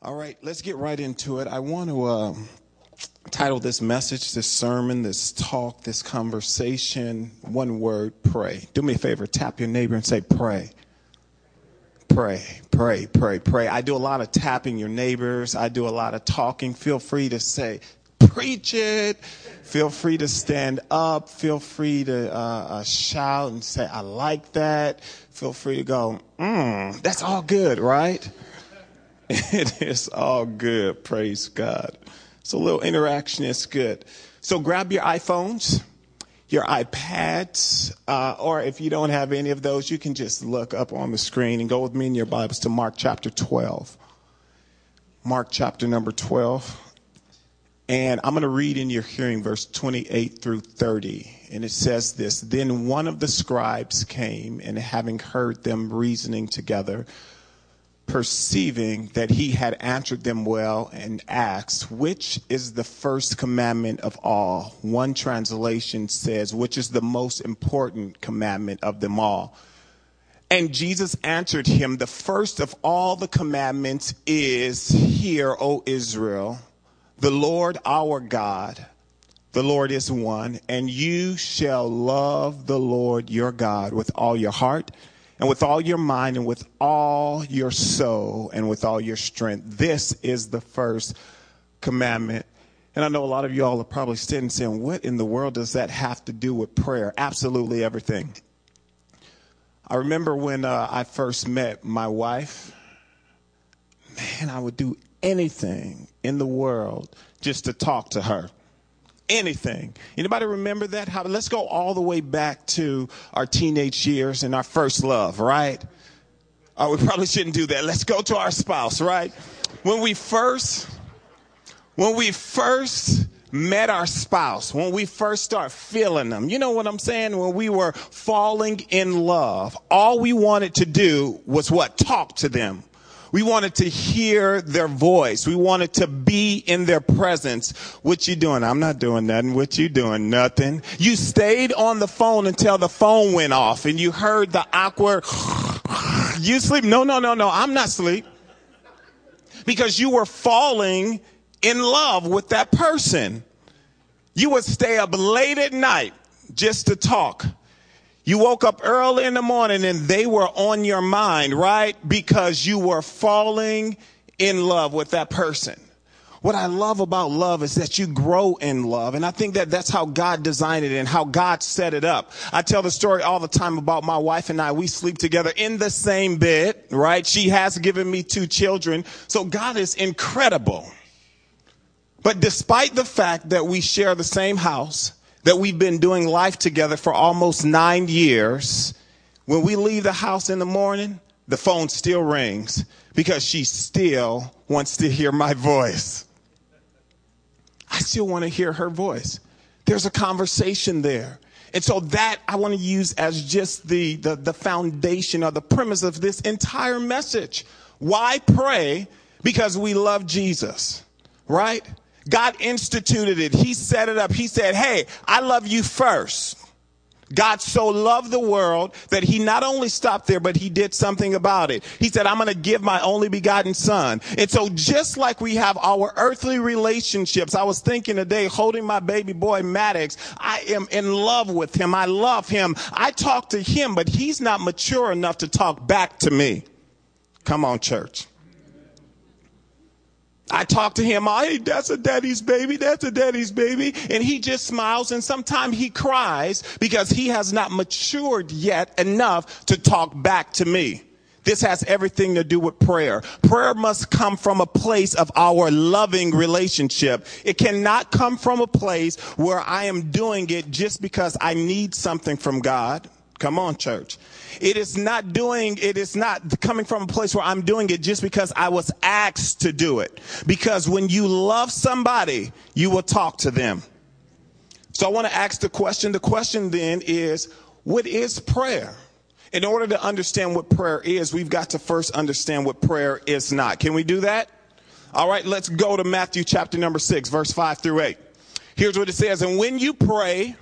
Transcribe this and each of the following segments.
All right, let's get right into it. I want to uh, title this message, this sermon, this talk, this conversation, one word pray. Do me a favor, tap your neighbor and say, pray. Pray, pray, pray, pray. I do a lot of tapping your neighbors, I do a lot of talking. Feel free to say, preach it. Feel free to stand up. Feel free to uh, uh, shout and say, I like that. Feel free to go, mm, that's all good, right? It is all good. Praise God. So a little interaction is good. So grab your iPhones, your iPads, uh, or if you don't have any of those, you can just look up on the screen and go with me in your Bibles to Mark chapter 12. Mark chapter number 12. And I'm going to read in your hearing verse 28 through 30. And it says this Then one of the scribes came, and having heard them reasoning together, perceiving that he had answered them well and asked, Which is the first commandment of all? One translation says, Which is the most important commandment of them all? And Jesus answered him, The first of all the commandments is, Hear, O Israel, the Lord our God, the Lord is one, and you shall love the Lord your God with all your heart and with all your mind and with all your soul and with all your strength. This is the first commandment. And I know a lot of y'all are probably sitting saying, what in the world does that have to do with prayer? Absolutely everything. I remember when uh, I first met my wife, man, I would do anything in the world just to talk to her anything. Anybody remember that? How, let's go all the way back to our teenage years and our first love, right? Oh, we probably shouldn't do that. Let's go to our spouse, right? When we first, when we first met our spouse, when we first start feeling them, you know what I'm saying? When we were falling in love, all we wanted to do was what? Talk to them. We wanted to hear their voice. We wanted to be in their presence. What you doing? I'm not doing nothing. What you doing? Nothing. You stayed on the phone until the phone went off and you heard the awkward, you sleep. No, no, no, no. I'm not sleep. Because you were falling in love with that person. You would stay up late at night just to talk. You woke up early in the morning and they were on your mind, right? Because you were falling in love with that person. What I love about love is that you grow in love. And I think that that's how God designed it and how God set it up. I tell the story all the time about my wife and I. We sleep together in the same bed, right? She has given me two children. So God is incredible. But despite the fact that we share the same house, that we've been doing life together for almost nine years, when we leave the house in the morning, the phone still rings because she still wants to hear my voice. I still want to hear her voice. There's a conversation there. And so that I want to use as just the, the, the foundation or the premise of this entire message. Why pray? Because we love Jesus, right? God instituted it. He set it up. He said, Hey, I love you first. God so loved the world that he not only stopped there, but he did something about it. He said, I'm going to give my only begotten son. And so just like we have our earthly relationships, I was thinking today, holding my baby boy Maddox, I am in love with him. I love him. I talk to him, but he's not mature enough to talk back to me. Come on, church. I talk to him, hey, that's a daddy's baby, that's a daddy's baby. And he just smiles and sometimes he cries because he has not matured yet enough to talk back to me. This has everything to do with prayer. Prayer must come from a place of our loving relationship. It cannot come from a place where I am doing it just because I need something from God. Come on, church. It is not doing, it is not coming from a place where I'm doing it just because I was asked to do it. Because when you love somebody, you will talk to them. So I want to ask the question. The question then is, what is prayer? In order to understand what prayer is, we've got to first understand what prayer is not. Can we do that? All right, let's go to Matthew chapter number six, verse five through eight. Here's what it says. And when you pray,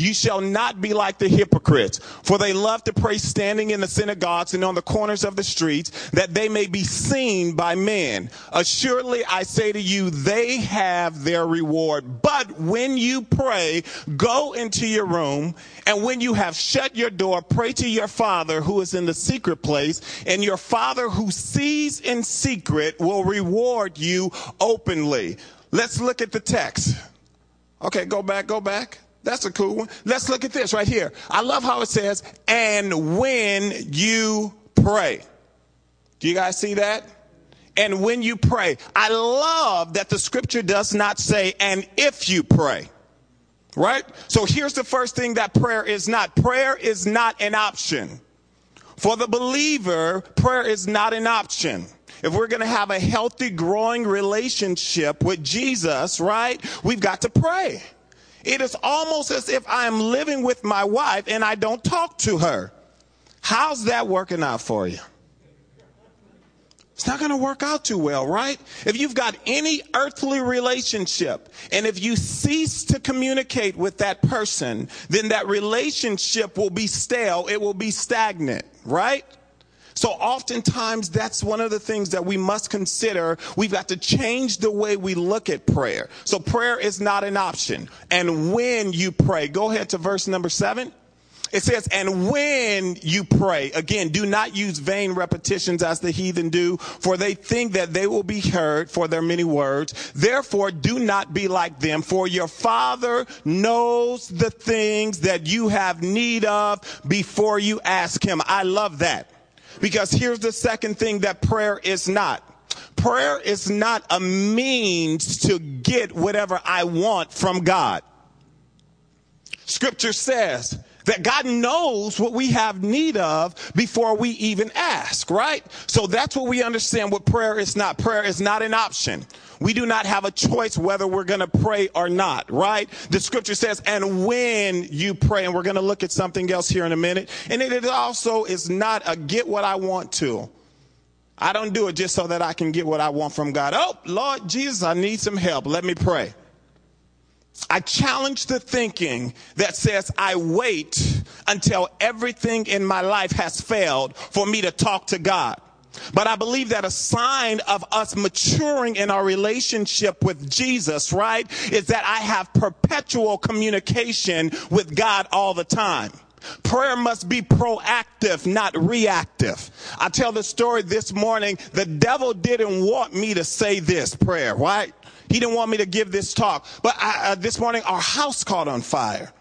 You shall not be like the hypocrites, for they love to pray standing in the synagogues and on the corners of the streets, that they may be seen by men. Assuredly, I say to you, they have their reward. But when you pray, go into your room, and when you have shut your door, pray to your Father who is in the secret place, and your Father who sees in secret will reward you openly. Let's look at the text. Okay, go back, go back. That's a cool one. Let's look at this right here. I love how it says, and when you pray. Do you guys see that? And when you pray. I love that the scripture does not say, and if you pray. Right? So here's the first thing that prayer is not. Prayer is not an option. For the believer, prayer is not an option. If we're going to have a healthy, growing relationship with Jesus, right, we've got to pray. It is almost as if I am living with my wife and I don't talk to her. How's that working out for you? It's not going to work out too well, right? If you've got any earthly relationship and if you cease to communicate with that person, then that relationship will be stale. It will be stagnant, right? So oftentimes that's one of the things that we must consider. We've got to change the way we look at prayer. So prayer is not an option. And when you pray, go ahead to verse number seven. It says, and when you pray, again, do not use vain repetitions as the heathen do, for they think that they will be heard for their many words. Therefore, do not be like them, for your father knows the things that you have need of before you ask him. I love that. Because here's the second thing that prayer is not. Prayer is not a means to get whatever I want from God. Scripture says that God knows what we have need of before we even ask, right? So that's what we understand what prayer is not. Prayer is not an option. We do not have a choice whether we're going to pray or not, right? The scripture says, and when you pray, and we're going to look at something else here in a minute. And it also is not a get what I want to. I don't do it just so that I can get what I want from God. Oh, Lord Jesus, I need some help. Let me pray. I challenge the thinking that says I wait until everything in my life has failed for me to talk to God. But I believe that a sign of us maturing in our relationship with Jesus, right, is that I have perpetual communication with God all the time. Prayer must be proactive, not reactive. I tell the story this morning. The devil didn't want me to say this prayer, right? He didn't want me to give this talk. But I, uh, this morning, our house caught on fire.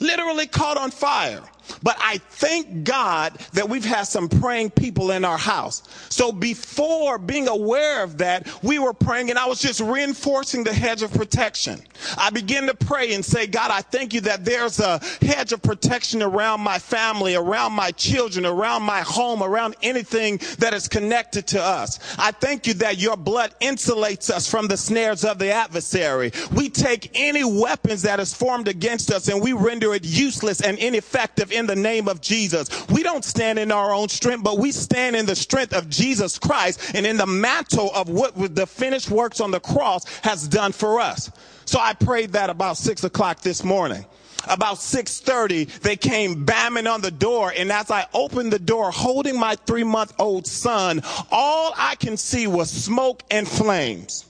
Literally caught on fire. But I thank God that we've had some praying people in our house. So before being aware of that, we were praying and I was just reinforcing the hedge of protection. I began to pray and say, God, I thank you that there's a hedge of protection around my family, around my children, around my home, around anything that is connected to us. I thank you that your blood insulates us from the snares of the adversary. We take any weapons that is formed against us and we render it useless and ineffective in the name of Jesus. We don't stand in our own strength, but we stand in the strength of Jesus Christ and in the mantle of what the finished works on the cross has done for us. So I prayed that about six o'clock this morning. About 6:30, they came bamming on the door, and as I opened the door, holding my three-month-old son, all I can see was smoke and flames.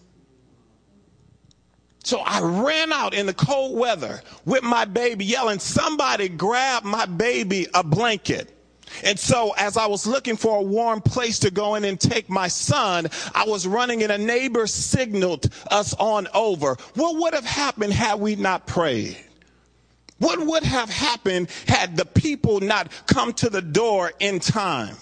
So I ran out in the cold weather with my baby yelling, somebody grab my baby a blanket. And so as I was looking for a warm place to go in and take my son, I was running and a neighbor signaled us on over. What would have happened had we not prayed? What would have happened had the people not come to the door in time?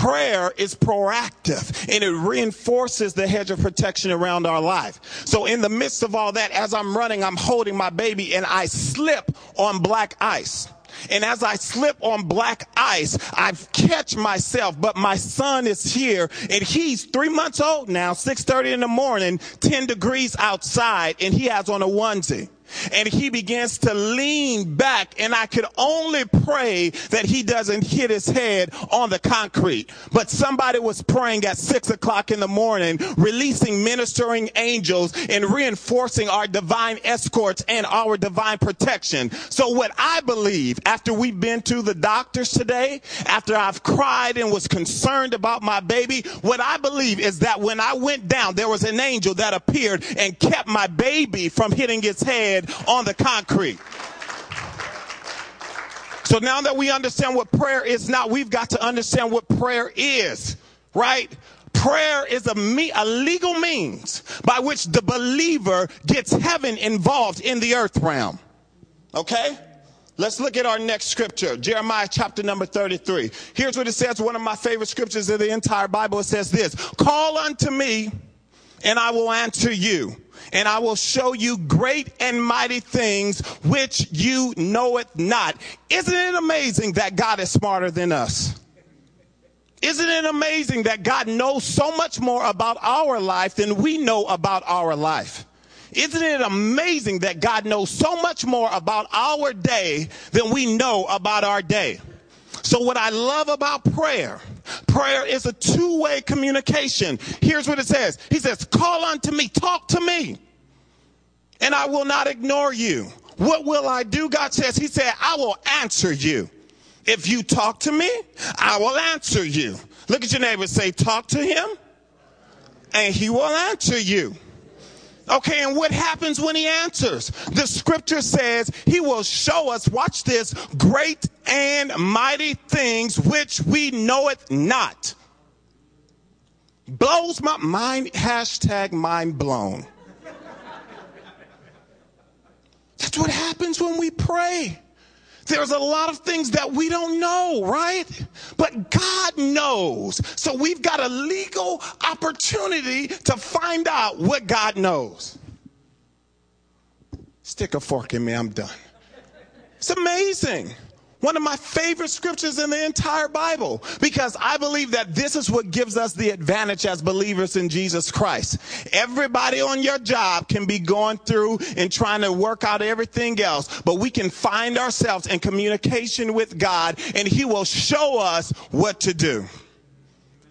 Prayer is proactive and it reinforces the hedge of protection around our life. So in the midst of all that, as I'm running, I'm holding my baby and I slip on black ice. And as I slip on black ice, I catch myself, but my son is here and he's three months old now, 6.30 in the morning, 10 degrees outside, and he has on a onesie. And he begins to lean back and I could only pray that he doesn't hit his head on the concrete. But somebody was praying at six o'clock in the morning, releasing ministering angels and reinforcing our divine escorts and our divine protection. So what I believe after we've been to the doctors today, after I've cried and was concerned about my baby, what I believe is that when I went down, there was an angel that appeared and kept my baby from hitting his head on the concrete. So now that we understand what prayer is now, we've got to understand what prayer is, right? Prayer is a, me, a legal means by which the believer gets heaven involved in the earth realm. Okay? Let's look at our next scripture, Jeremiah chapter number 33. Here's what it says, one of my favorite scriptures of the entire Bible. It says this, call unto me and I will answer you and I will show you great and mighty things which you know it not. Isn't it amazing that God is smarter than us? Isn't it amazing that God knows so much more about our life than we know about our life? Isn't it amazing that God knows so much more about our day than we know about our day? So what I love about prayer, prayer is a two-way communication. Here's what it says. He says, call unto me, talk to me, and I will not ignore you. What will I do? God says, he said, I will answer you. If you talk to me, I will answer you. Look at your neighbor say, talk to him and he will answer you. Okay, and what happens when he answers? The scripture says he will show us, watch this, great and mighty things which we know it not. Blows my mind, hashtag mind blown. That's what happens when we pray. There's a lot of things that we don't know, right? But God knows. So we've got a legal opportunity to find out what God knows. Stick a fork in me, I'm done. It's amazing. One of my favorite scriptures in the entire Bible because I believe that this is what gives us the advantage as believers in Jesus Christ. Everybody on your job can be going through and trying to work out everything else, but we can find ourselves in communication with God and He will show us what to do.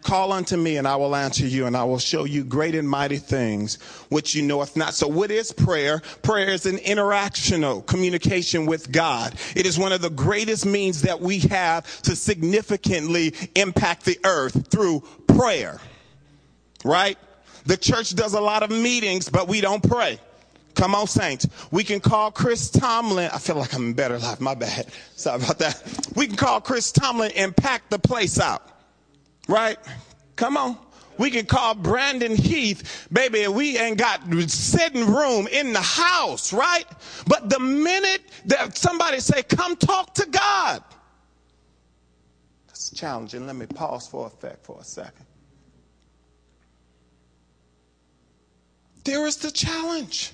Call unto me and I will answer you and I will show you great and mighty things which you knoweth not. So what is prayer? Prayer is an interactional communication with God. It is one of the greatest means that we have to significantly impact the earth through prayer. Right? The church does a lot of meetings, but we don't pray. Come on, saints. We can call Chris Tomlin. I feel like I'm in better life. My bad. Sorry about that. We can call Chris Tomlin and pack the place out. Right? Come on. We can call Brandon Heath, baby, we ain't got sitting room in the house, right? But the minute that somebody say, come talk to God, that's challenging. Let me pause for effect for a second. There is the challenge.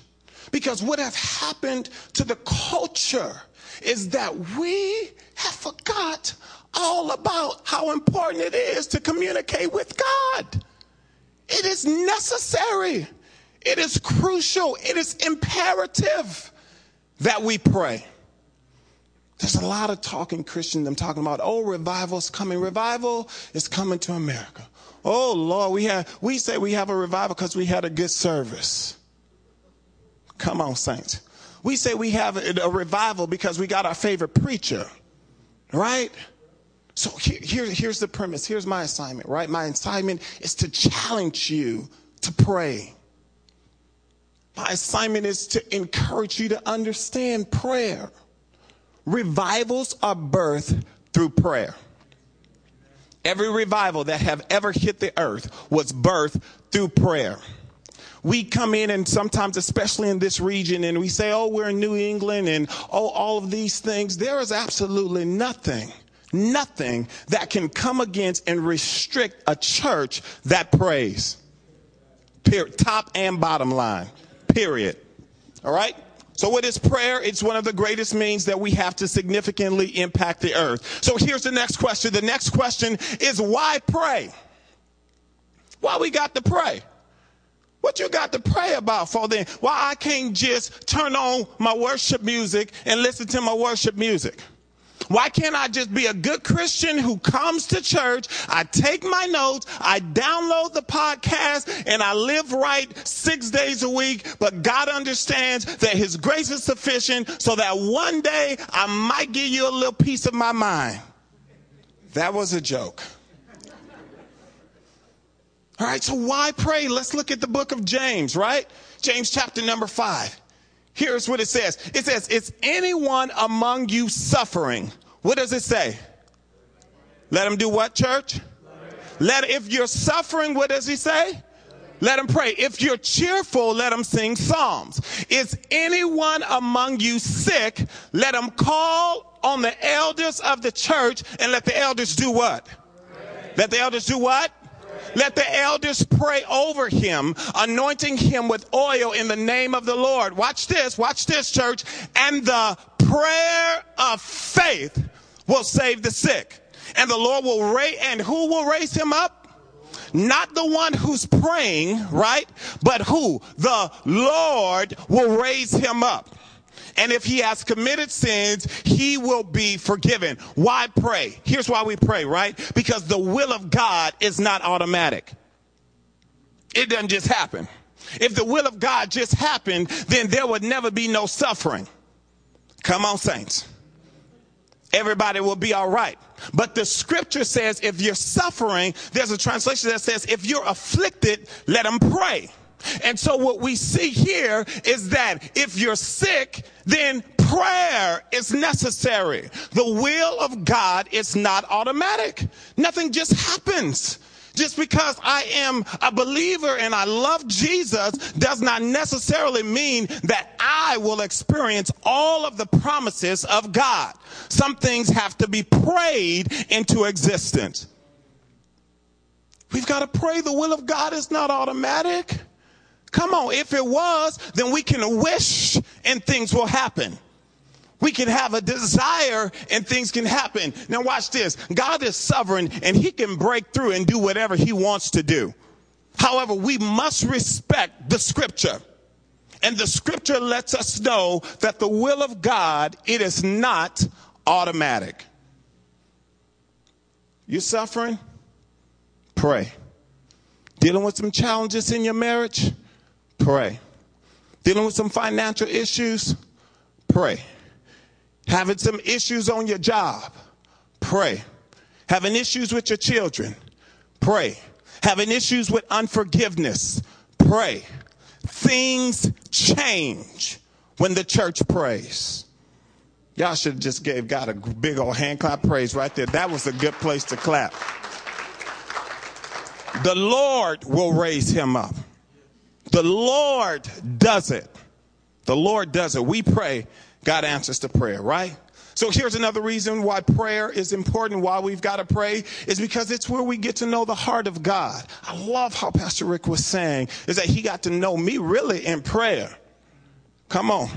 Because what has happened to the culture is that we have forgot all about how important it is to communicate with God. It is necessary. It is crucial. It is imperative that we pray. There's a lot of talking Christians. I'm talking about, oh, revival's coming. Revival is coming to America. Oh Lord, we have we say we have a revival because we had a good service. Come on, saints. We say we have a, a revival because we got our favorite preacher, right? So here, here, here's the premise. Here's my assignment, right? My assignment is to challenge you to pray. My assignment is to encourage you to understand prayer. Revivals are birthed through prayer. Every revival that have ever hit the earth was birthed through prayer. We come in and sometimes, especially in this region, and we say, oh, we're in New England and oh, all of these things. There is absolutely nothing nothing that can come against and restrict a church that prays. Period. Top and bottom line. Period. All right? So what is prayer? It's one of the greatest means that we have to significantly impact the earth. So here's the next question. The next question is why pray? Why we got to pray? What you got to pray about for then? Why I can't just turn on my worship music and listen to my worship music? Why can't I just be a good Christian who comes to church? I take my notes, I download the podcast, and I live right six days a week. But God understands that His grace is sufficient so that one day I might give you a little piece of my mind. That was a joke. All right, so why pray? Let's look at the book of James, right? James chapter number five. Here's what it says. It says, is anyone among you suffering? What does it say? Let him do what, church? Let, if you're suffering, what does he say? Let him pray. If you're cheerful, let him sing psalms. Is anyone among you sick? Let him call on the elders of the church and let the elders do what? Let the elders do what? Let the elders pray over him, anointing him with oil in the name of the Lord. Watch this, watch this, church. And the prayer of faith will save the sick. And the Lord will raise, and who will raise him up? Not the one who's praying, right? But who? The Lord will raise him up. And if he has committed sins, he will be forgiven. Why pray? Here's why we pray, right? Because the will of God is not automatic. It doesn't just happen. If the will of God just happened, then there would never be no suffering. Come on, saints. Everybody will be all right. But the scripture says if you're suffering, there's a translation that says if you're afflicted, let them pray. And so what we see here is that if you're sick, then prayer is necessary. The will of God is not automatic. Nothing just happens. Just because I am a believer and I love Jesus does not necessarily mean that I will experience all of the promises of God. Some things have to be prayed into existence. We've got to pray. The will of God is not automatic. Come on, if it was, then we can wish and things will happen. We can have a desire and things can happen. Now watch this. God is sovereign and he can break through and do whatever he wants to do. However, we must respect the scripture. And the scripture lets us know that the will of God, it is not automatic. You're suffering? Pray. Dealing with some challenges in your marriage? Pray. Dealing with some financial issues? Pray. Having some issues on your job? Pray. Having issues with your children? Pray. Having issues with unforgiveness? Pray. Things change when the church prays. Y'all should have just gave God a big old hand clap praise right there. That was a good place to clap. The Lord will raise him up. The Lord does it. The Lord does it. We pray, God answers to prayer, right? So here's another reason why prayer is important, why we've got to pray, is because it's where we get to know the heart of God. I love how Pastor Rick was saying, is that he got to know me really in prayer. Come on.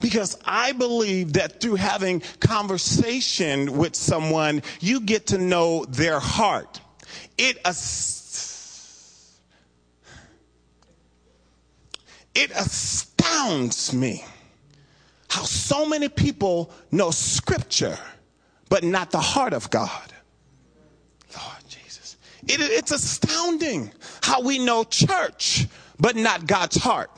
Because I believe that through having conversation with someone, you get to know their heart. It It astounds me how so many people know scripture, but not the heart of God. Lord Jesus. It, it's astounding how we know church, but not God's heart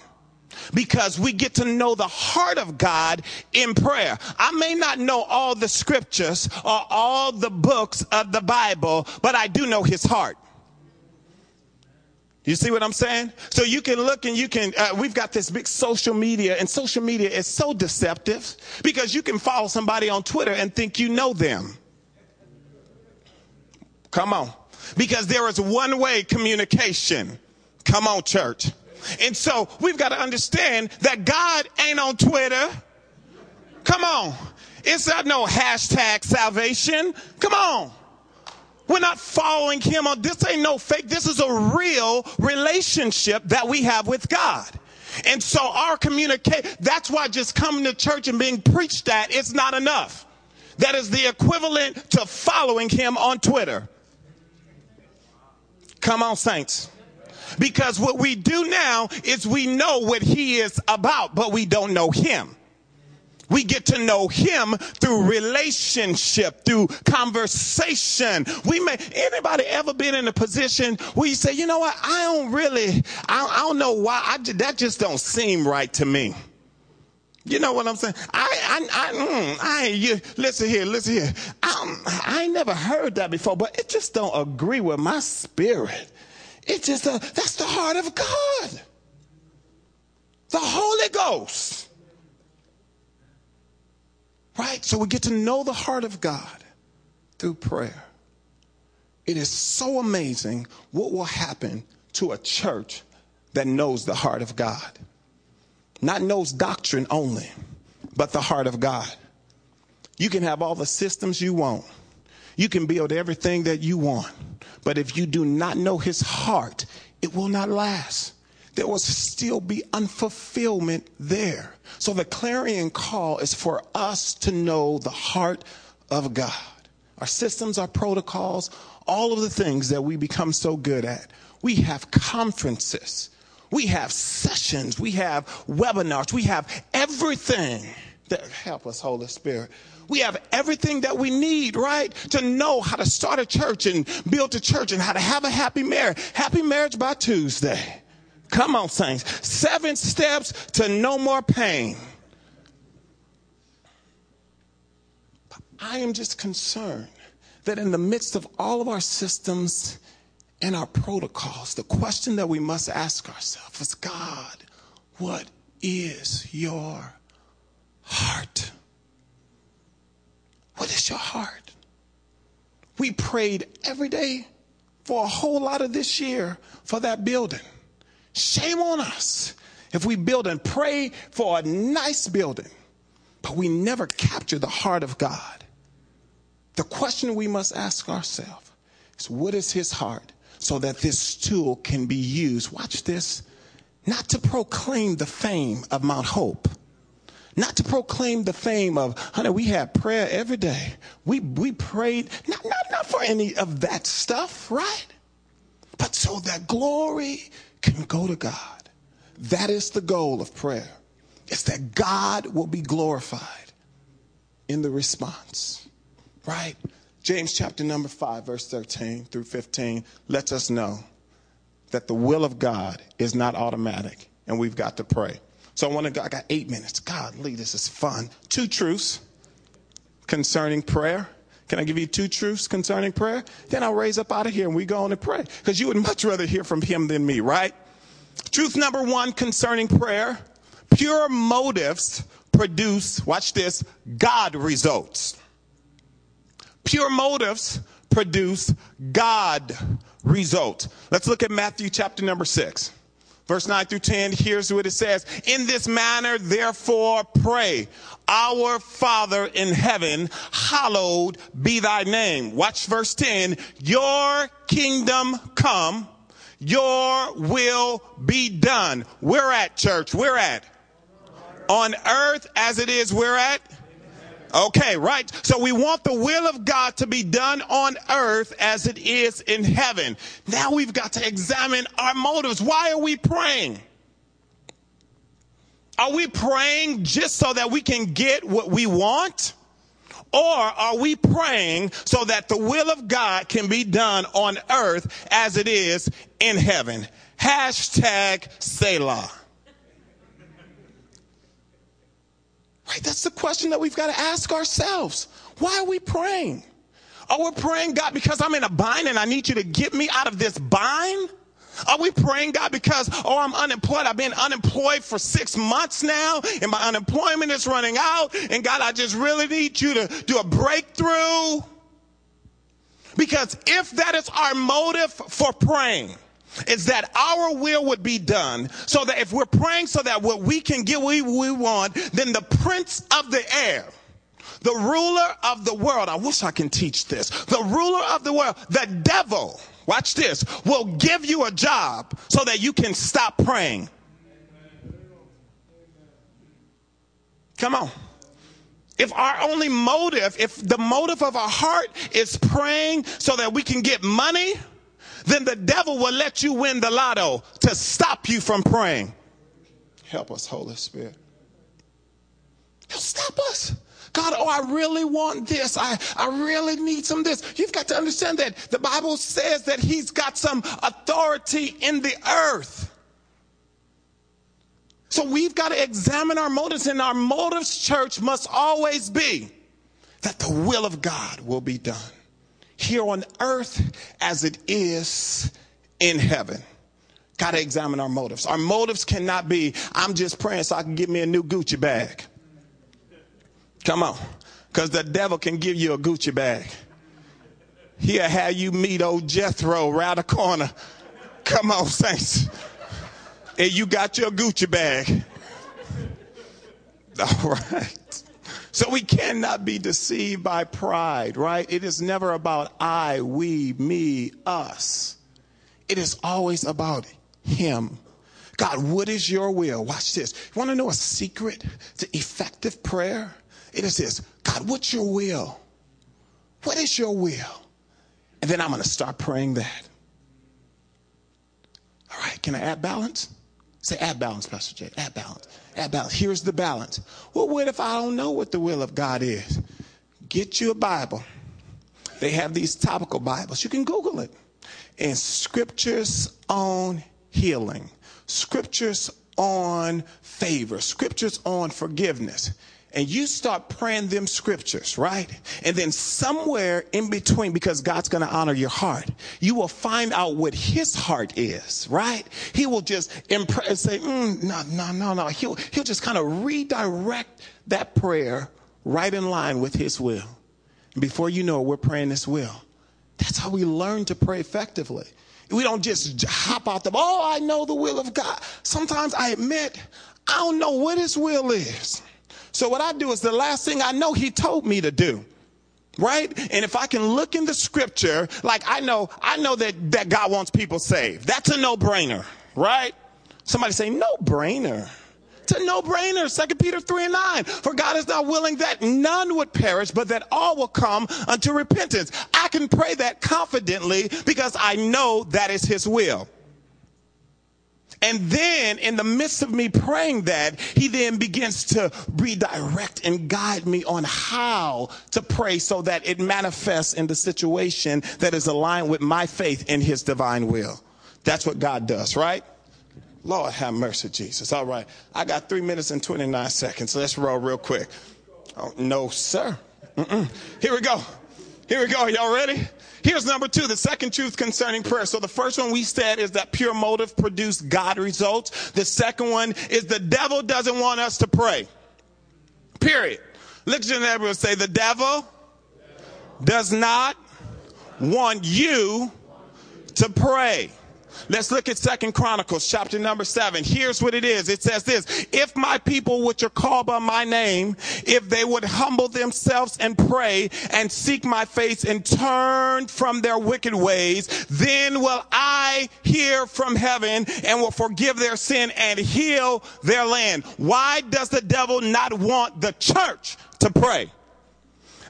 because we get to know the heart of God in prayer. I may not know all the scriptures or all the books of the Bible, but I do know his heart. You see what I'm saying? So you can look and you can, uh, we've got this big social media, and social media is so deceptive because you can follow somebody on Twitter and think you know them. Come on. Because there is one way communication. Come on, church. And so we've got to understand that God ain't on Twitter. Come on. It's not no hashtag salvation. Come on. We're not following him on this ain't no fake. This is a real relationship that we have with God. And so our communicate, that's why just coming to church and being preached at is not enough. That is the equivalent to following him on Twitter. Come on, saints. Because what we do now is we know what he is about, but we don't know him. We get to know him through relationship, through conversation. We may, anybody ever been in a position where you say, you know what, I don't really, I, I don't know why, I, that just don't seem right to me. You know what I'm saying? I, I, I, mm, I you, listen here, listen here. I, I ain't never heard that before, but it just don't agree with my spirit. It just, uh, that's the heart of God. The Holy Ghost. Right? So we get to know the heart of God through prayer. It is so amazing what will happen to a church that knows the heart of God. Not knows doctrine only, but the heart of God. You can have all the systems you want. You can build everything that you want. But if you do not know his heart, it will not last. There will still be unfulfillment there. So the clarion call is for us to know the heart of God. Our systems, our protocols, all of the things that we become so good at. We have conferences we have sessions, we have webinars, we have everything that help us, Holy Spirit. We have everything that we need, right? To know how to start a church and build a church and how to have a happy marriage. Happy marriage by Tuesday. Come on, saints. Seven steps to no more pain. I am just concerned that in the midst of all of our systems and our protocols, the question that we must ask ourselves is God, what is your heart? What is your heart? We prayed every day for a whole lot of this year for that building. Shame on us if we build and pray for a nice building, but we never capture the heart of God. The question we must ask ourselves is what is his heart? so that this tool can be used. Watch this. Not to proclaim the fame of Mount Hope. Not to proclaim the fame of, honey, we had prayer every day. We, we prayed, not, not, not for any of that stuff, right? But so that glory can go to God. That is the goal of prayer. It's that God will be glorified in the response, right? James chapter number 5, verse 13 through 15 lets us know that the will of God is not automatic and we've got to pray. So I want to go, I got eight minutes. God, Lee, this is fun. Two truths concerning prayer. Can I give you two truths concerning prayer? Then I'll raise up out of here and we go on and pray. Because you would much rather hear from him than me, right? Truth number one concerning prayer pure motives produce, watch this, God results. Pure motives produce God results. Let's look at Matthew chapter number six. Verse 9 through 10, here's what it says. In this manner, therefore, pray. Our Father in heaven, hallowed be thy name. Watch verse 10. Your kingdom come, your will be done. We're at church. We're at on earth as it is. We're at Okay, right. So we want the will of God to be done on earth as it is in heaven. Now we've got to examine our motives. Why are we praying? Are we praying just so that we can get what we want? Or are we praying so that the will of God can be done on earth as it is in heaven? Hashtag Selah. Right? That's the question that we've got to ask ourselves. Why are we praying? Are we praying, God, because I'm in a bind and I need you to get me out of this bind? Are we praying, God, because, oh, I'm unemployed. I've been unemployed for six months now and my unemployment is running out. And God, I just really need you to do a breakthrough. Because if that is our motive for praying, is that our will would be done so that if we're praying so that what we can get what we want, then the prince of the air, the ruler of the world, I wish I can teach this, the ruler of the world, the devil, watch this, will give you a job so that you can stop praying. Come on. If our only motive, if the motive of our heart is praying so that we can get money, then the devil will let you win the lotto to stop you from praying. Help us, Holy Spirit. He'll stop us. God, oh, I really want this. I, I really need some this. You've got to understand that the Bible says that He's got some authority in the earth. So we've got to examine our motives, and our motives, church, must always be that the will of God will be done here on earth as it is in heaven. Got to examine our motives. Our motives cannot be, I'm just praying so I can get me a new Gucci bag. Come on. Because the devil can give you a Gucci bag. He'll have you meet old Jethro around the corner. Come on, saints. And you got your Gucci bag. All right. So we cannot be deceived by pride, right? It is never about I, we, me, us. It is always about Him. God, what is your will? Watch this. You want to know a secret to effective prayer? It is this God, what's your will? What is your will? And then I'm going to start praying that. All right, can I add balance? Say, add balance, Pastor Jay. Add balance. Balance. Here's the balance. Well, what if I don't know what the will of God is? Get you a Bible. They have these topical Bibles. You can Google it. And scriptures on healing, scriptures on favor, scriptures on forgiveness and you start praying them scriptures, right? And then somewhere in between, because God's going to honor your heart, you will find out what his heart is, right? He will just impress, say, mm, no, no, no, no. He'll, he'll just kind of redirect that prayer right in line with his will. And before you know it, we're praying His will. That's how we learn to pray effectively. We don't just hop out the, oh, I know the will of God. Sometimes I admit, I don't know what his will is. So what I do is the last thing I know he told me to do. Right? And if I can look in the scripture, like I know, I know that, that God wants people saved. That's a no-brainer, right? Somebody say no-brainer. It's a no-brainer. Second Peter 3 and 9. For God is not willing that none would perish, but that all will come unto repentance. I can pray that confidently because I know that is his will. And then in the midst of me praying that, he then begins to redirect and guide me on how to pray so that it manifests in the situation that is aligned with my faith in his divine will. That's what God does, right? Lord have mercy, Jesus. All right. I got three minutes and 29 seconds. Let's roll real quick. Oh, no, sir. Mm-mm. Here we go. Here we go. Y'all ready? Here's number two, the second truth concerning prayer. So the first one we said is that pure motive produce God results. The second one is the devil doesn't want us to pray. Period. Look at your neighbor and say, the devil does not want you to pray. Let's look at Second Chronicles chapter number seven. Here's what it is. It says this, if my people which are called by my name, if they would humble themselves and pray and seek my face and turn from their wicked ways, then will I hear from heaven and will forgive their sin and heal their land. Why does the devil not want the church to pray?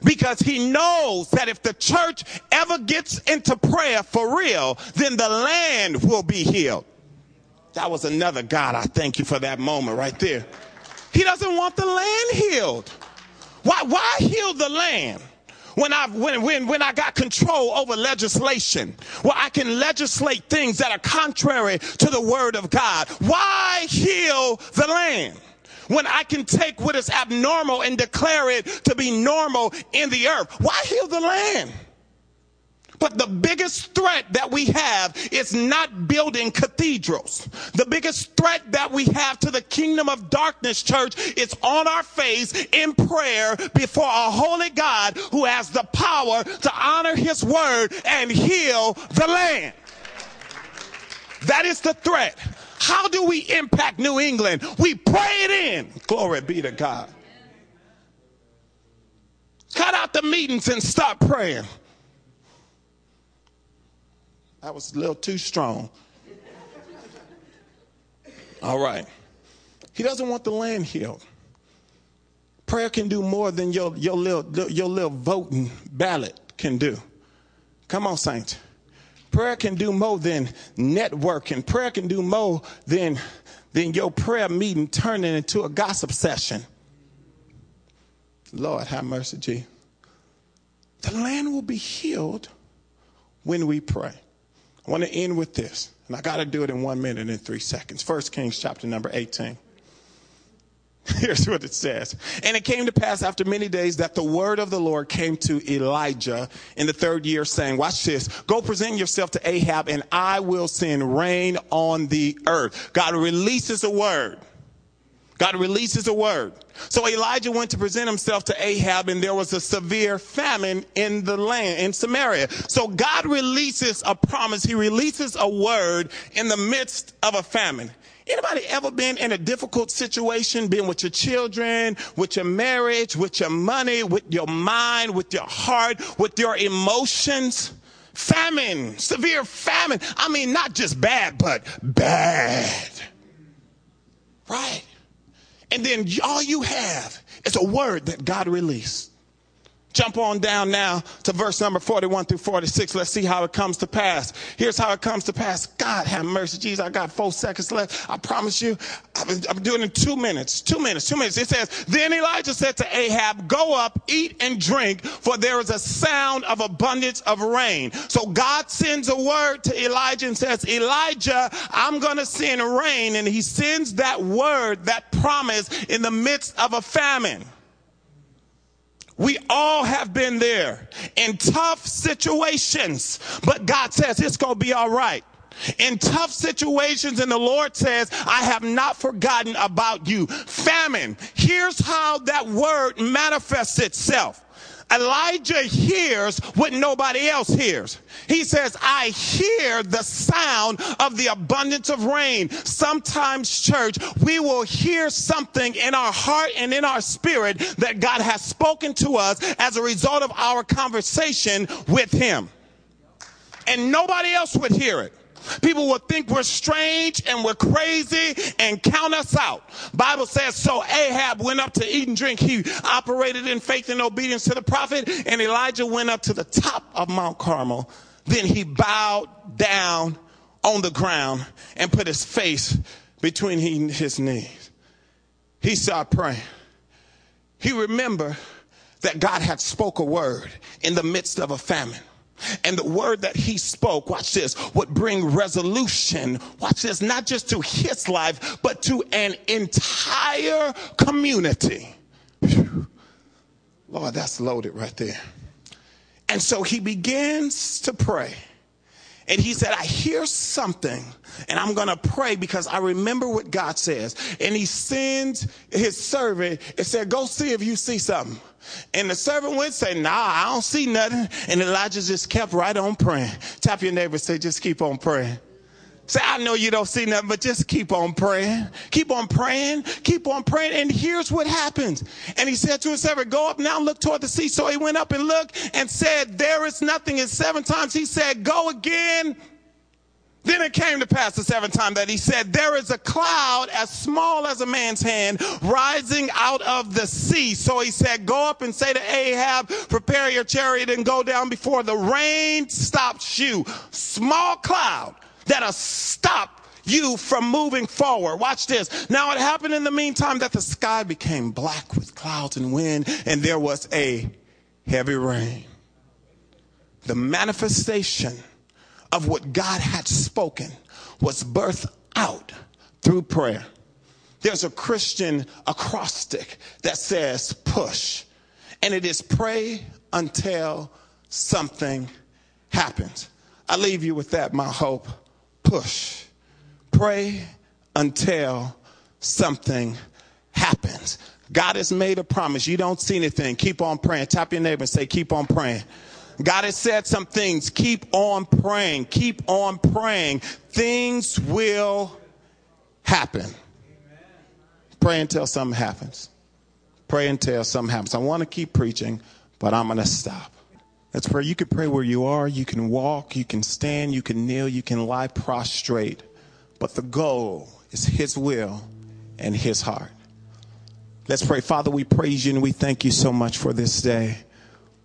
Because he knows that if the church ever gets into prayer for real, then the land will be healed. That was another God. I thank you for that moment right there. He doesn't want the land healed. Why, why heal the land? when I when when when I got control over legislation, where I can legislate things that are contrary to the word of God. Why heal the land? When I can take what is abnormal and declare it to be normal in the earth? Why heal the land? But the biggest threat that we have is not building cathedrals. The biggest threat that we have to the kingdom of darkness, church, is on our face in prayer before a holy God who has the power to honor his word and heal the land. That is the threat. How do we impact New England? We pray it in. Glory be to God. Cut out the meetings and stop praying. That was a little too strong. All right. He doesn't want the land healed. Prayer can do more than your, your, little, your little voting ballot can do. Come on, saints. Prayer can do more than networking. Prayer can do more than, than your prayer meeting turning into a gossip session. Lord, have mercy, G. The land will be healed when we pray. I want to end with this, and I got to do it in one minute and three seconds. First Kings chapter number 18. Here's what it says. And it came to pass after many days that the word of the Lord came to Elijah in the third year, saying, Watch this, go present yourself to Ahab, and I will send rain on the earth. God releases a word. God releases a word. So Elijah went to present himself to Ahab, and there was a severe famine in the land, in Samaria. So God releases a promise. He releases a word in the midst of a famine. Anybody ever been in a difficult situation, been with your children, with your marriage, with your money, with your mind, with your heart, with your emotions? Famine, severe famine. I mean, not just bad, but bad. Right? And then all you have is a word that God released. Jump on down now to verse number 41 through 46. Let's see how it comes to pass. Here's how it comes to pass. God have mercy. Jesus, I got four seconds left. I promise you, I'm doing it in two minutes. Two minutes. Two minutes. It says, Then Elijah said to Ahab, Go up, eat and drink, for there is a sound of abundance of rain. So God sends a word to Elijah and says, Elijah, I'm going to send rain. And he sends that word, that promise in the midst of a famine. We all have been there in tough situations, but God says it's going to be all right. In tough situations, and the Lord says, I have not forgotten about you. Famine. Here's how that word manifests itself. Elijah hears what nobody else hears. He says, I hear the sound of the abundance of rain. Sometimes, church, we will hear something in our heart and in our spirit that God has spoken to us as a result of our conversation with Him. And nobody else would hear it. People will think we're strange and we're crazy and count us out. Bible says, so Ahab went up to eat and drink. He operated in faith and obedience to the prophet and Elijah went up to the top of Mount Carmel. Then he bowed down on the ground and put his face between his knees. He started praying. He remembered that God had spoke a word in the midst of a famine. And the word that he spoke, watch this, would bring resolution, watch this, not just to his life, but to an entire community. Whew. Lord, that's loaded right there. And so he begins to pray. And he said, I hear something and I'm going to pray because I remember what God says. And he sends his servant and said, go see if you see something. And the servant went and said, nah, I don't see nothing. And Elijah just kept right on praying. Tap your neighbor say, just keep on praying. Say, I know you don't see nothing, but just keep on praying. Keep on praying. Keep on praying. And here's what happens. And he said to his servant, Go up now, and look toward the sea. So he went up and looked and said, There is nothing. And seven times he said, Go again. Then it came to pass the seventh time that he said, There is a cloud as small as a man's hand rising out of the sea. So he said, Go up and say to Ahab, Prepare your chariot and go down before the rain stops you. Small cloud that'll stop you from moving forward. Watch this. Now it happened in the meantime that the sky became black with clouds and wind, and there was a heavy rain. The manifestation of what God had spoken was birthed out through prayer. There's a Christian acrostic that says push, and it is pray until something happens. I leave you with that, my hope. Push. Pray until something happens. God has made a promise. You don't see anything. Keep on praying. Tap your neighbor and say, Keep on praying. God has said some things. Keep on praying. Keep on praying. Things will happen. Pray until something happens. Pray until something happens. I want to keep preaching, but I'm going to stop. Let's pray. You can pray where you are. You can walk. You can stand. You can kneel. You can lie prostrate. But the goal is His will and His heart. Let's pray. Father, we praise you and we thank you so much for this day.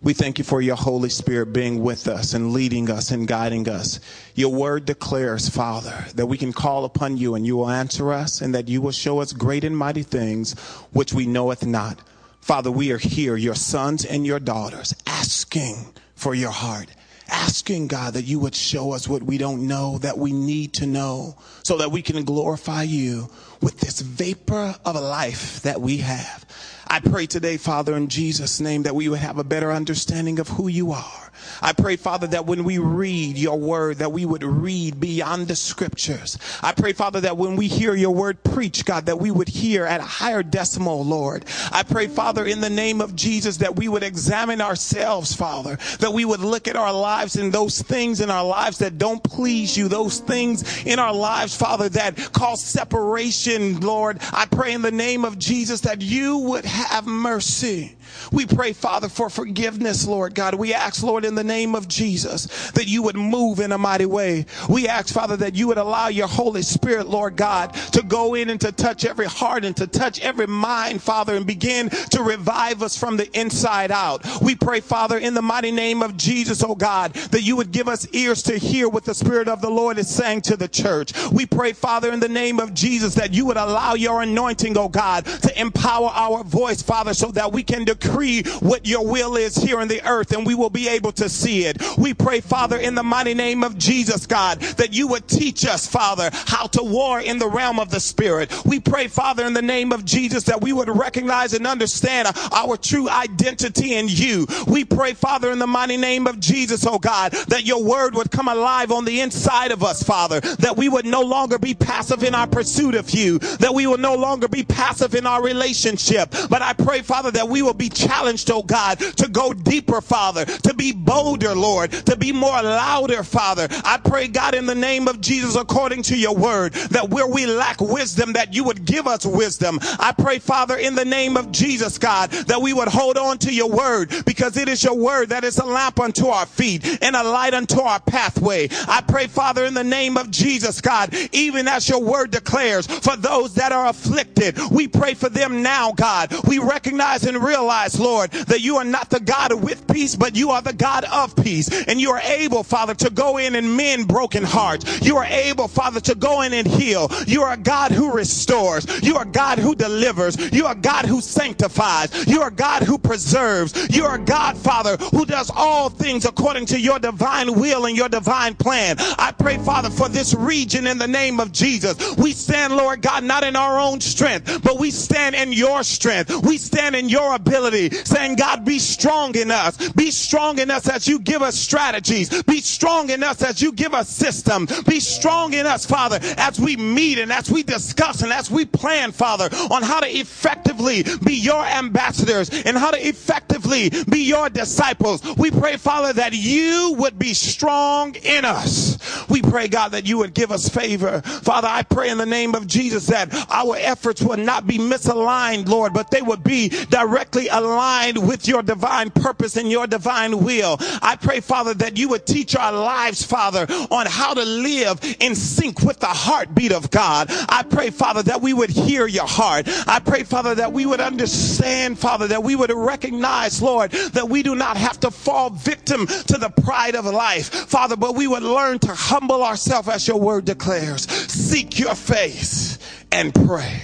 We thank you for your Holy Spirit being with us and leading us and guiding us. Your word declares, Father, that we can call upon you and you will answer us and that you will show us great and mighty things which we knoweth not. Father, we are here, your sons and your daughters, asking for your heart asking God that you would show us what we don't know, that we need to know, so that we can glorify you with this vapor of a life that we have. I pray today, Father, in Jesus' name, that we would have a better understanding of who you are I pray, Father, that when we read your word, that we would read beyond the scriptures. I pray, Father, that when we hear your word preach, God, that we would hear at a higher decimal, Lord. I pray, Father, in the name of Jesus, that we would examine ourselves, Father, that we would look at our lives and those things in our lives that don't please you, those things in our lives, Father, that cause separation, Lord. I pray in the name of Jesus that you would have mercy. We pray, Father, for forgiveness, Lord God. We ask, Lord, in the name of Jesus, that you would move in a mighty way. We ask, Father, that you would allow your Holy Spirit, Lord God, to go in and to touch every heart and to touch every mind, Father, and begin to revive us from the inside out. We pray, Father, in the mighty name of Jesus, oh God, that you would give us ears to hear what the Spirit of the Lord is saying to the church. We pray, Father, in the name of Jesus, that you would allow your anointing, oh God, to empower our voice, Father, so that we can decree what your will is here in the earth and we will be able to see it. We pray, Father, in the mighty name of Jesus, God, that you would teach us, Father, how to war in the realm of the Spirit. We pray, Father, in the name of Jesus, that we would recognize and understand our true identity in you. We pray, Father, in the mighty name of Jesus, oh God, that your word would come alive on the inside of us, Father, that we would no longer be passive in our pursuit of you, that we will no longer be passive in our relationship. But I pray, Father, that we will be challenged, oh God, to go deeper, Father, to be bolder, Lord, to be more louder, Father. I pray, God, in the name of Jesus, according to your word, that where we lack wisdom, that you would give us wisdom. I pray, Father, in the name of Jesus, God, that we would hold on to your word because it is your word that is a lamp unto our feet and a light unto our pathway. I pray, Father, in the name of Jesus, God, even as your word declares, for those that are afflicted, we pray for them now, God. We recognize and realize, Lord, that you are not the God with peace, but you are the God of peace. And you are able, Father, to go in and mend broken hearts. You are able, Father, to go in and heal. You are a God who restores. You are God who delivers. You are God who sanctifies. You are God who preserves. You are God, Father, who does all things according to your divine will and your divine plan. I pray, Father, for this region in the name of Jesus. We stand, Lord God, not in our own strength, but we stand in your strength. We stand in your ability, saying, God, be strong in us. Be strong in us as you give us strategies. Be strong in us as you give us systems. Be strong in us, Father, as we meet and as we discuss and as we plan, Father, on how to effectively be your ambassadors and how to effectively be your disciples. We pray, Father, that you would be strong in us. We pray, God, that you would give us favor. Father, I pray in the name of Jesus that our efforts would not be misaligned, Lord, but they would be directly aligned with your divine purpose and your divine will. I pray, Father, that you would teach our lives, Father, on how to live in sync with the heartbeat of God. I pray, Father, that we would hear your heart. I pray, Father, that we would understand, Father, that we would recognize, Lord, that we do not have to fall victim to the pride of life, Father, but we would learn to humble ourselves as your word declares. Seek your face and pray.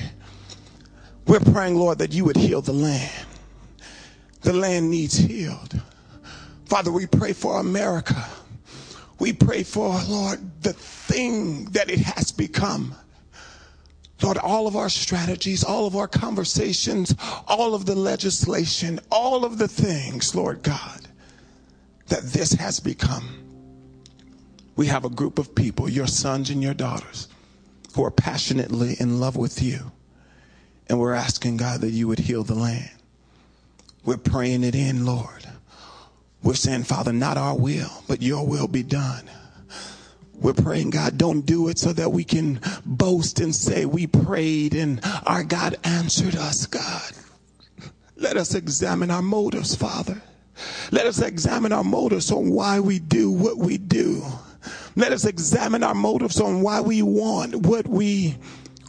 We're praying, Lord, that you would heal the land. The land needs healed. Father, we pray for America. We pray for, Lord, the thing that it has become. Lord, all of our strategies, all of our conversations, all of the legislation, all of the things, Lord God, that this has become. We have a group of people, your sons and your daughters, who are passionately in love with you. And we're asking, God, that you would heal the land. We're praying it in, Lord. We're saying, Father, not our will, but your will be done. We're praying, God, don't do it so that we can boast and say we prayed and our God answered us, God. Let us examine our motives, Father. Let us examine our motives on why we do what we do. Let us examine our motives on why we want what we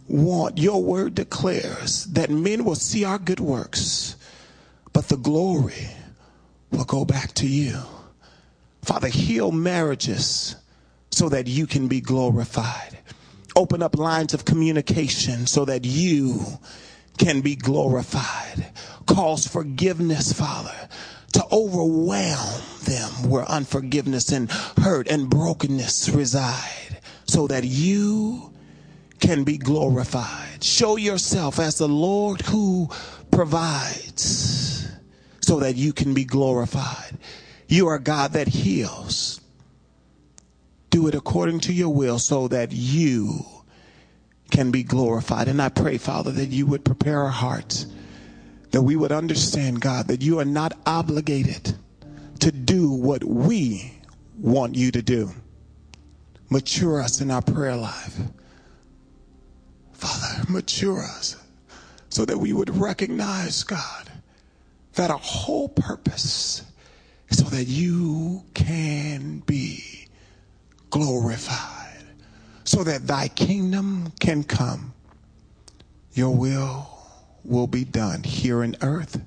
want. Your word declares that men will see our good works, but the glory will go back to you. Father, heal marriages so that you can be glorified. Open up lines of communication so that you can be glorified. Cause forgiveness, Father, to overwhelm them where unforgiveness and hurt and brokenness reside so that you can be glorified. Show yourself as the Lord who provides so that you can be glorified. You are God that heals. Do it according to your will so that you can be glorified. And I pray, Father, that you would prepare our hearts, that we would understand, God, that you are not obligated to do what we want you to do. Mature us in our prayer life. Father, mature us so that we would recognize, God, that a whole purpose is so that you can be glorified, so that thy kingdom can come. Your will will be done here in earth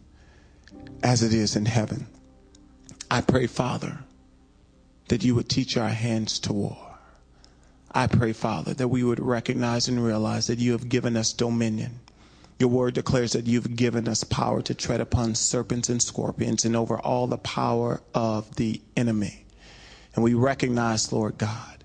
as it is in heaven. I pray, Father, that you would teach our hands to war. I pray, Father, that we would recognize and realize that you have given us dominion your word declares that you've given us power to tread upon serpents and scorpions and over all the power of the enemy. And we recognize, Lord God,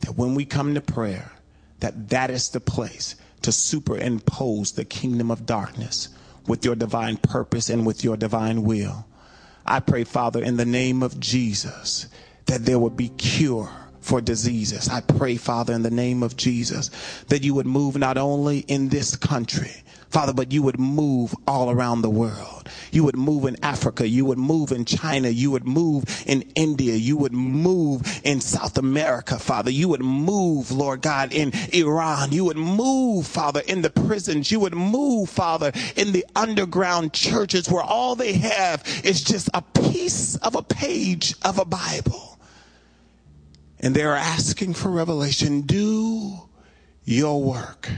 that when we come to prayer, that that is the place to superimpose the kingdom of darkness with your divine purpose and with your divine will. I pray, Father, in the name of Jesus, that there would be cure for diseases. I pray, Father, in the name of Jesus, that you would move not only in this country, Father, but you would move all around the world. You would move in Africa. You would move in China. You would move in India. You would move in South America, Father. You would move, Lord God, in Iran. You would move, Father, in the prisons. You would move, Father, in the underground churches where all they have is just a piece of a page of a Bible. And they're asking for revelation. Do your work.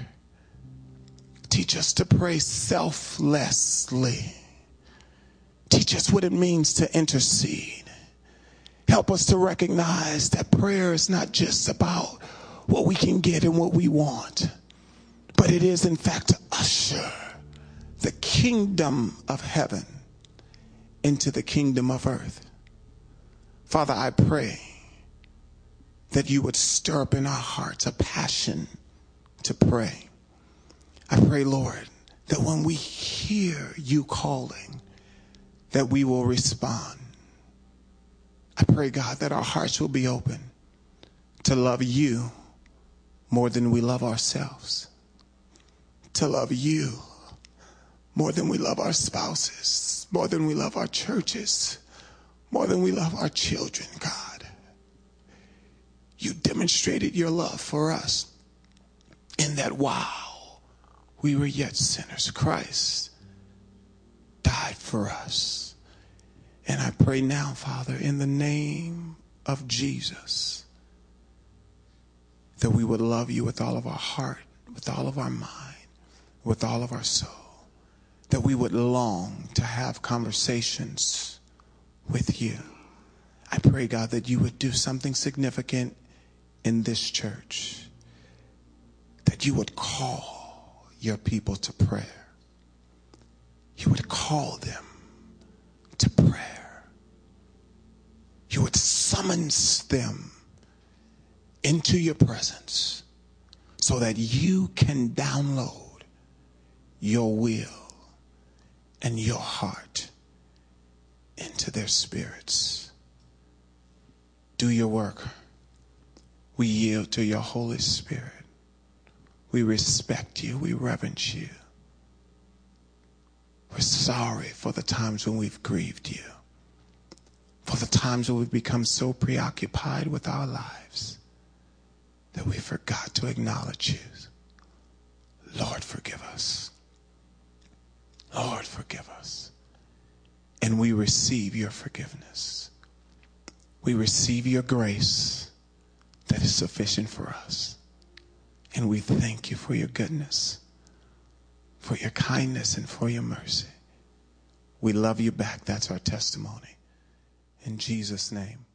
Teach us to pray selflessly. Teach us what it means to intercede. Help us to recognize that prayer is not just about what we can get and what we want, but it is, in fact, to usher the kingdom of heaven into the kingdom of earth. Father, I pray that you would stir up in our hearts a passion to pray. I pray, Lord, that when we hear you calling, that we will respond. I pray, God, that our hearts will be open to love you more than we love ourselves, to love you more than we love our spouses, more than we love our churches, more than we love our children, God. You demonstrated your love for us in that wow we were yet sinners. Christ died for us. And I pray now, Father, in the name of Jesus, that we would love you with all of our heart, with all of our mind, with all of our soul. That we would long to have conversations with you. I pray, God, that you would do something significant in this church. That you would call your people to prayer. You would call them to prayer. You would summons them into your presence so that you can download your will and your heart into their spirits. Do your work. We yield to your Holy Spirit. We respect you. We reverence you. We're sorry for the times when we've grieved you, for the times when we've become so preoccupied with our lives that we forgot to acknowledge you. Lord, forgive us. Lord, forgive us. And we receive your forgiveness. We receive your grace that is sufficient for us. And we thank you for your goodness, for your kindness, and for your mercy. We love you back. That's our testimony. In Jesus' name.